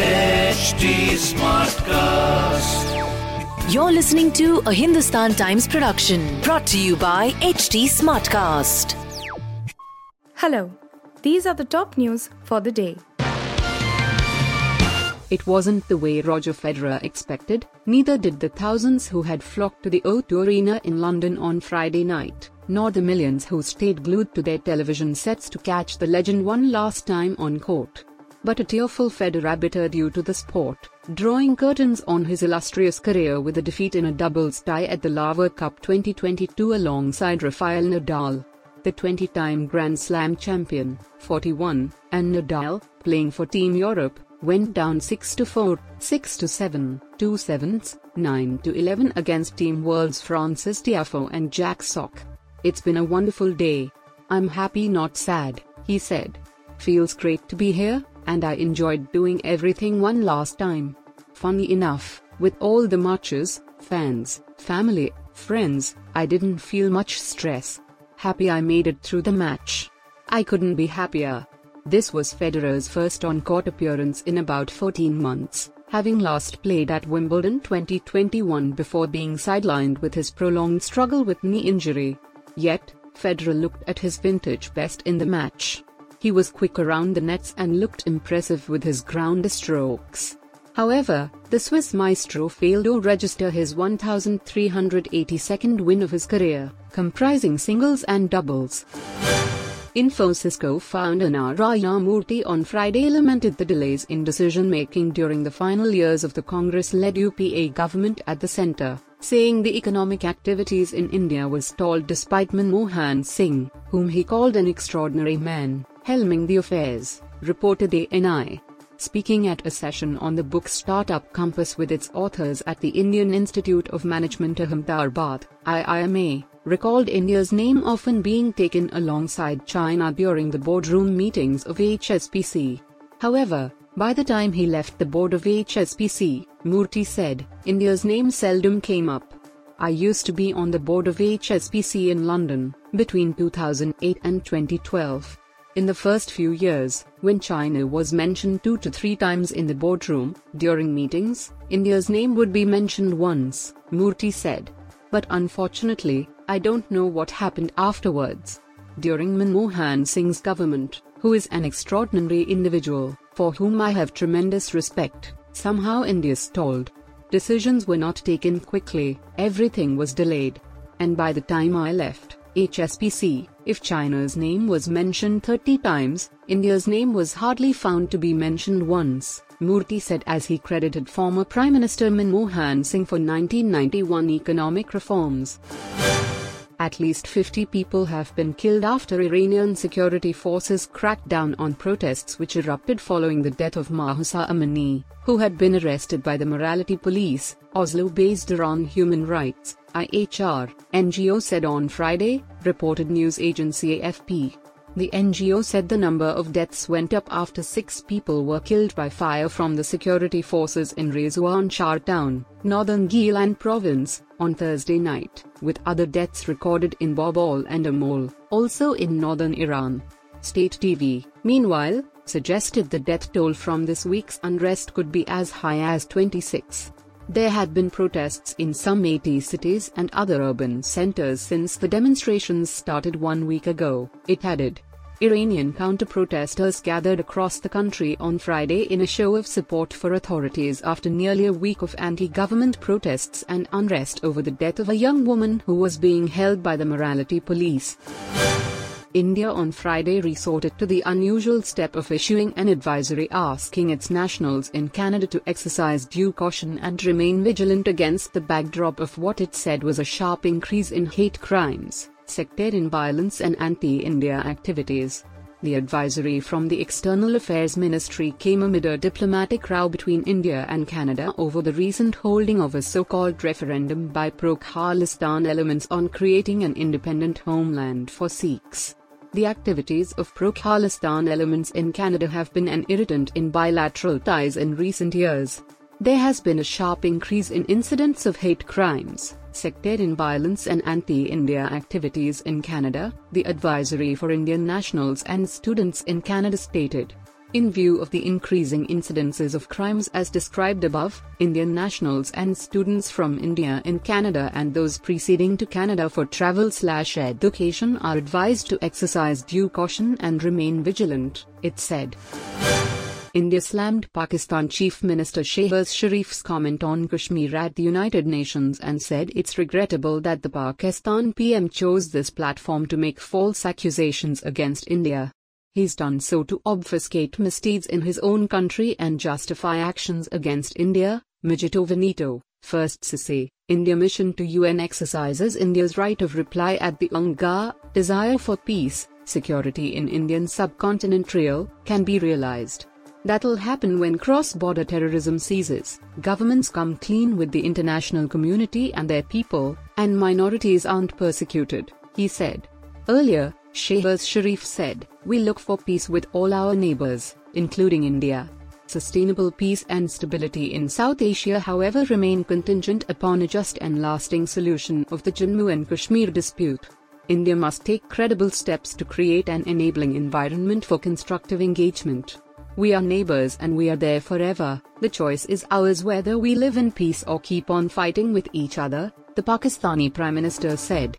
HT Smartcast. You're listening to a Hindustan Times production brought to you by HT Smartcast. Hello, these are the top news for the day. It wasn't the way Roger Federer expected, neither did the thousands who had flocked to the O2 Arena in London on Friday night, nor the millions who stayed glued to their television sets to catch the legend one last time on court. But a tearful Federer bitter due to the sport, drawing curtains on his illustrious career with a defeat in a doubles tie at the Laver Cup 2022 alongside Rafael Nadal. The 20-time Grand Slam champion, 41, and Nadal, playing for Team Europe, went down 6 to 4, 6 to 7, 2 sevens, 9 to 11 against Team World's Frances Tiafoe and Jack Sock. It's been a wonderful day. I'm happy not sad, he said. Feels great to be here, and I enjoyed doing everything one last time. Funny enough, with all the matches, fans, family, friends, I didn't feel much stress. Happy I made it through the match. I couldn't be happier. This was Federer's first on-court appearance in about 14 months, having last played at Wimbledon 2021 before being sidelined with his prolonged struggle with knee injury. Yet, Federer looked at his vintage best in the match. He was quick around the nets and looked impressive with his ground strokes. However, the Swiss maestro failed to register his 1382nd win of his career, comprising singles and doubles. Infosys co-founder Narayana Murthy on Friday lamented the delays in decision-making during the final years of the Congress-led UPA government at the centre, saying the economic activities in India were stalled despite Manmohan Singh, whom he called an extraordinary man, helming the affairs, reported the NI. Speaking at a session on the book Startup Compass with its authors at the Indian Institute of Management Ahmedabad, IIMA, recalled India's name often being taken alongside China during the boardroom meetings of HSBC. However, by the time he left the board of HSBC, Murthy said, India's name seldom came up. I used to be on the board of HSBC in London, between 2008 and 2012. In the first few years, when China was mentioned two to three times in the boardroom, during meetings, India's name would be mentioned once, Murthy said. But unfortunately, I don't know what happened afterwards. During Manmohan Singh's government, who is an extraordinary individual, for whom I have tremendous respect, somehow India stalled. Decisions were not taken quickly, everything was delayed. And by the time I left, HSBC, if China's name was mentioned 30 times, India's name was hardly found to be mentioned once, Murthy said as he credited former Prime Minister Manmohan Singh for 1991 economic reforms. At least 50 people have been killed after Iranian security forces cracked down on protests which erupted following the death of Mahsa Amini, who had been arrested by the morality police, Oslo-based Iran Human Rights, IHR, NGO said on Friday, reported news agency AFP. The NGO said the number of deaths went up after six people were killed by fire from the security forces in Rezvanshahr town, northern Gilan province, on Thursday night, with other deaths recorded in Babol and Amol, also in northern Iran. State TV, meanwhile, suggested the death toll from this week's unrest could be as high as 26. There had been protests in some 80 cities and other urban centers since the demonstrations started one week ago, it added. Iranian counter-protesters gathered across the country on Friday in a show of support for authorities after nearly a week of anti-government protests and unrest over the death of a young woman who was being held by the morality police. India on Friday resorted to the unusual step of issuing an advisory asking its nationals in Canada to exercise due caution and remain vigilant against the backdrop of what it said was a sharp increase in hate crimes, sectarian violence and anti-India activities. The advisory from the External Affairs Ministry came amid a diplomatic row between India and Canada over the recent holding of a so-called referendum by pro-Khalistan elements on creating an independent homeland for Sikhs. The activities of pro-Khalistan elements in Canada have been an irritant in bilateral ties in recent years. There has been a sharp increase in incidents of hate crimes, sectarian violence and anti-India activities in Canada, the Advisory for Indian Nationals and Students in Canada stated. In view of the increasing incidences of crimes as described above, Indian nationals and students from India in Canada and those preceding to Canada for travel slash education are advised to exercise due caution and remain vigilant, it said. India slammed Pakistan Chief Minister Shehbaz Sharif's comment on Kashmir at the United Nations and said it's regrettable that the Pakistan PM chose this platform to make false accusations against India. He's done so to obfuscate misdeeds in his own country and justify actions against India, Mijito Vinito, first Sisi, India mission to UN exercises India's right of reply at the UNGA, desire for peace, security in Indian subcontinent real, can be realized. That'll happen when cross-border terrorism ceases, governments come clean with the international community and their people, and minorities aren't persecuted, he said. Earlier, Shehbaz Sharif said, We look for peace with all our neighbors, including India. Sustainable peace and stability in South Asia, however, remain contingent upon a just and lasting solution of the Jammu and Kashmir dispute. India must take credible steps to create an enabling environment for constructive engagement. We are neighbors and we are there forever. The choice is ours whether we live in peace or keep on fighting with each other, the Pakistani Prime Minister said.